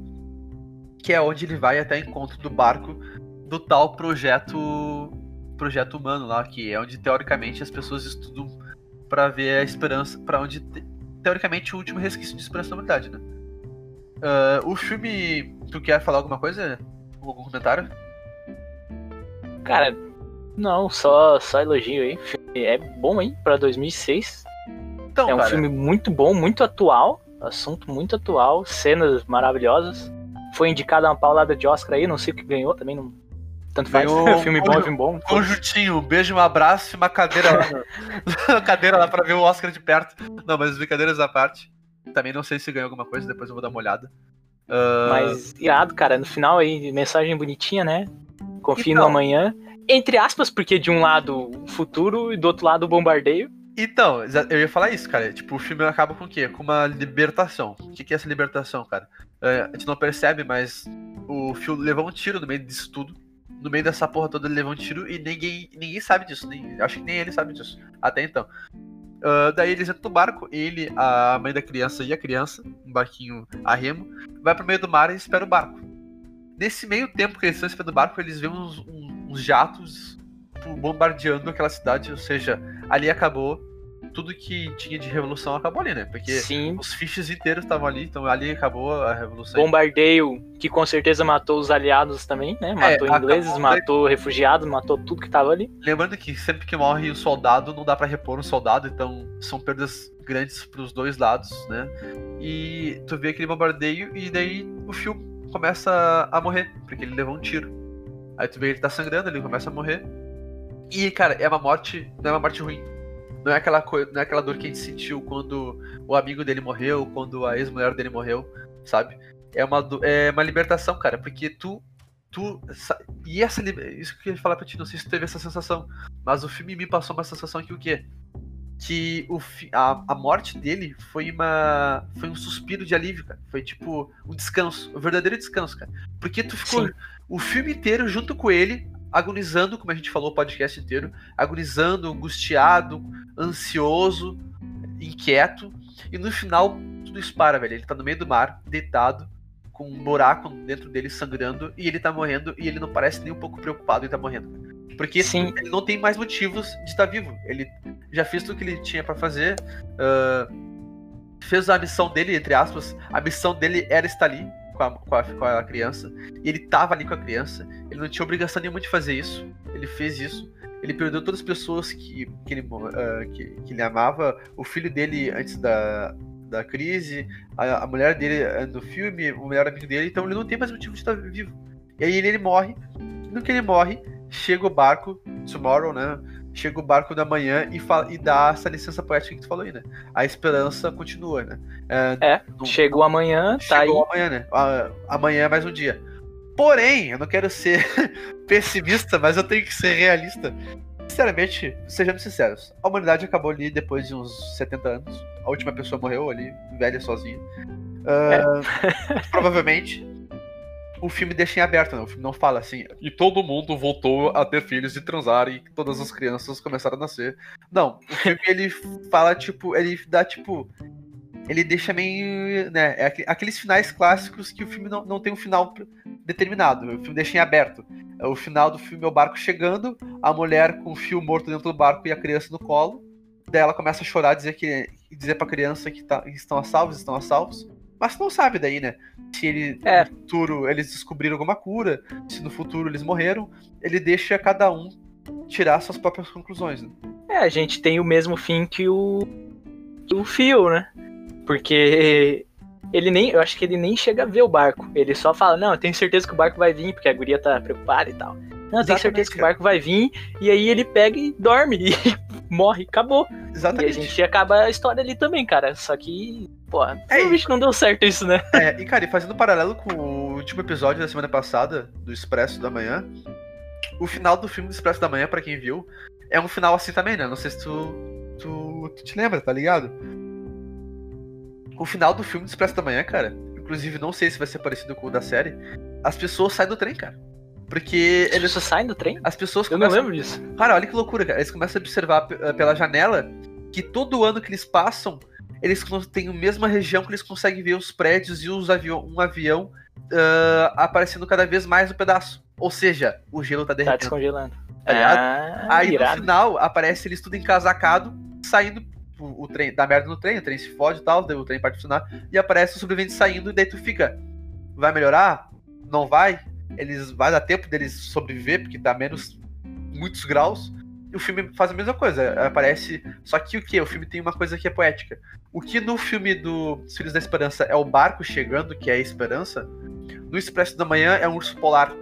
Que é onde ele vai até encontro do barco do tal projeto projeto humano lá, que é onde teoricamente as pessoas estudam pra ver a esperança, pra onde te- teoricamente o último resquício de esperança da humanidade, né? Ah, o filme, tu quer falar alguma coisa? Algum comentário? Cara, não, só, só elogio aí. É bom, hein? Pra 2006. Então, é um cara, filme muito bom, muito atual. Assunto muito atual. Cenas maravilhosas. Foi indicado a uma paulada de Oscar aí, não sei o que ganhou também. Não... Tanto faz. Ganhou filme bom, filme bom. Conjuntinho, um beijo, um abraço e uma cadeira lá. uma cadeira lá pra ver o Oscar de perto. Não, mas brincadeiras à parte. Também não sei se ganhou alguma coisa, depois eu vou dar uma olhada. Uh... Mas irado, cara. No final aí, mensagem bonitinha, né? Confie Então. no amanhã. Entre aspas, porque de um lado o futuro e do outro lado o bombardeio. Então, eu ia falar isso, cara. Tipo, o filme acaba com o quê? Com uma libertação. O que é essa libertação, cara? É, a gente não percebe, mas o Phil levou um tiro no meio disso tudo. No meio dessa porra toda ele levou um tiro e ninguém, ninguém sabe disso. Nem, acho que nem ele sabe disso. Até então. Ah, daí eles entram no barco, ele, a mãe da criança e a criança, um barquinho a remo, vai pro meio do mar e espera o barco. Nesse meio tempo que eles estão esperando o barco, eles veem uns, uns- uns jatos bombardeando aquela cidade, ou seja, ali acabou tudo que tinha de revolução acabou ali, né? Porque Sim. os fiches inteiros estavam ali, então ali acabou a revolução. Bombardeio, que com certeza matou os aliados também, né? Matou acabou- ingleses, matou refugiados, matou tudo que tava ali. Lembrando que sempre que morre um soldado, não dá pra repor um soldado, então são perdas grandes pros dois lados, né? E tu vê aquele bombardeio e daí o Phil começa a morrer, porque ele levou um tiro. Aí tu vê ele tá sangrando, ele começa a morrer. E, cara, é uma morte, não é uma morte ruim. Não é aquela coisa, não é aquela dor que a gente sentiu quando o amigo dele morreu, quando a ex-mulher dele morreu, sabe? É uma, é uma libertação, cara, porque tu tu e essa isso que eu queria falar pra ti, não sei se tu teve essa sensação, mas o filme me passou uma sensação que o quê? Que o a, a morte dele foi uma foi um suspiro de alívio, cara. Foi tipo um descanso, um verdadeiro descanso, cara. Porque tu ficou Sim. o filme inteiro junto com ele, agonizando, como a gente falou o podcast inteiro, agonizando, angustiado, ansioso, inquieto, e no final tudo isso para, velho. Ele tá no meio do mar, deitado, com um buraco dentro dele sangrando, e ele tá morrendo, e ele não parece nem um pouco preocupado em tá morrendo. Porque Sim. ele não tem mais motivos de estar vivo. Ele já fez tudo que ele tinha pra fazer, ah, fez a missão dele, entre aspas, a missão dele era estar ali com a, com a, com a criança, e ele tava ali com a criança, ele não tinha obrigação nenhuma de fazer isso, ele fez isso. Ele perdeu todas as pessoas que, que, ele, ah, que, que ele amava, o filho dele antes da, da crise, a, a mulher dele ah, no filme, o melhor amigo dele, então ele não tem mais motivo de estar vivo. E aí ele, ele morre, no que ele morre, chega o barco, tomorrow, né? Chega o barco da manhã e, fala, e dá essa licença poética que tu falou aí, né? A esperança continua, né? É, não- chegou amanhã, tá aí. Chegou amanhã, né? Ah, amanhã é mais um dia. Porém, eu não quero ser pessimista, mas eu tenho que ser realista. Sinceramente, sejamos sinceros, a humanidade acabou ali depois de uns 70 anos. A última pessoa morreu ali, velha sozinha. Ah, Provavelmente o filme deixa em aberto, né? O filme não fala assim. E todo mundo voltou a ter filhos e transar e todas as crianças começaram a nascer. Não, o filme ele fala tipo, ele dá tipo ele deixa meio. Né, é aqu- aqueles finais clássicos que o filme não, não tem um final determinado. O filme deixa em aberto. O final do filme é o barco chegando, a mulher com o fio morto dentro do barco e a criança no colo. Daí ela começa a chorar, dizer que dizer pra criança que, tá, que estão a salvos, estão a salvos. Mas não sabe daí, né? Se ele, É. no futuro eles descobriram alguma cura, se no futuro eles morreram, ele deixa cada um tirar suas próprias conclusões. Né? É, a gente tem o mesmo fim que o, que o Phil, né? Porque ele nem, eu acho que ele nem chega a ver o barco. Ele só fala, não, eu tenho certeza que o barco vai vir, porque a guria tá preocupada e tal. Não, eu tenho certeza que o barco vai vir, e aí ele pega e dorme, e morre, acabou. E a Exatamente. gente acaba a história ali também, cara. Só que, pô, É, realmente não deu certo isso, né? É, e cara, e fazendo um paralelo com o último episódio da semana passada, do Expresso da Manhã, o final do filme do Expresso da Manhã, pra quem viu, é um final assim também, né? Não sei se tu, tu, tu te lembra, tá ligado? O final do filme do Expresso da Manhã, cara, inclusive não sei se vai ser parecido com o da série, as pessoas saem do trem, cara. Porque Eles só saem do trem? as pessoas Eu não lembro disso. Cara, olha que loucura, cara. Eles começam a observar eh, pela janela que todo ano que eles passam, eles têm a mesma região que eles conseguem ver os prédios e os avião, um avião ah, aparecendo cada vez mais no pedaço. Ou seja, o gelo tá Tá derretendo. descongelando. Tá ligado? ah, Aí no irado. final aparece eles tudo encasacado, saindo o, o trem, dá merda no trem, o trem se fode e tal, o trem parte funcionar, e aparece o sobrevivente saindo, e daí tu fica. Vai melhorar? Não vai? Eles vai dar tempo deles sobreviver, porque tá menos muitos graus. E o filme faz a mesma coisa, aparece. Só que o que? O filme tem uma coisa que é poética. O que no filme do Os Filhos da Esperança é o barco chegando, que é a esperança, no Expresso da Manhã é um urso polar.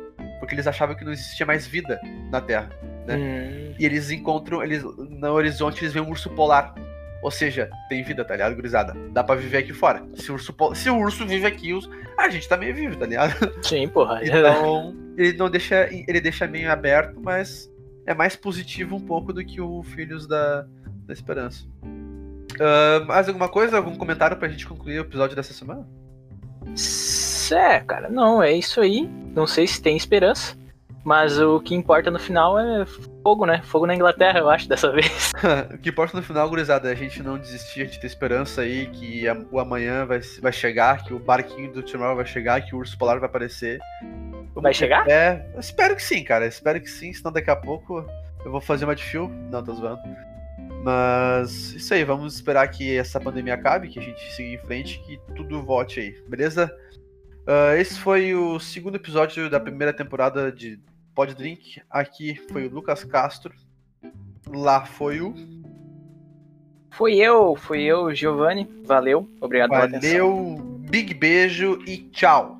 Porque eles achavam que não existia mais vida na Terra né? Hum, e eles encontram, eles no horizonte eles veem um urso polar. Ou seja, tem vida, tá ligado, gurizada? Dá pra viver aqui fora. Se o urso, se o urso vive aqui, os... a gente também vive, tá ligado? Sim, porra. Então, ele não deixa. Ele deixa meio aberto, mas é mais positivo um pouco do que o Filhos da, da Esperança. Uh, mais alguma coisa? Algum comentário pra gente concluir o episódio dessa semana? É, cara, não, é isso aí. Não sei se tem esperança. Mas o que importa no final é fogo, né? Fogo na Inglaterra, eu acho, dessa vez. o que importa no final, gurizada, é a gente não desistir, a gente ter esperança aí que o amanhã vai, vai chegar, que o barquinho do Tomorrow vai chegar, que o urso polar vai aparecer. Vai chegar? É, espero que sim, cara. Espero que sim, senão daqui a pouco eu vou fazer uma de fio. Não, tô zoando. Mas isso aí, vamos esperar que essa pandemia acabe, que a gente siga em frente, que tudo volte aí, beleza? Uh, esse foi o segundo episódio da primeira temporada de Pod Drink. Aqui foi o Lucas Castro. Lá foi o. Fui eu, fui eu, Giovanni. Valeu, obrigado Valeu, big beijo e tchau.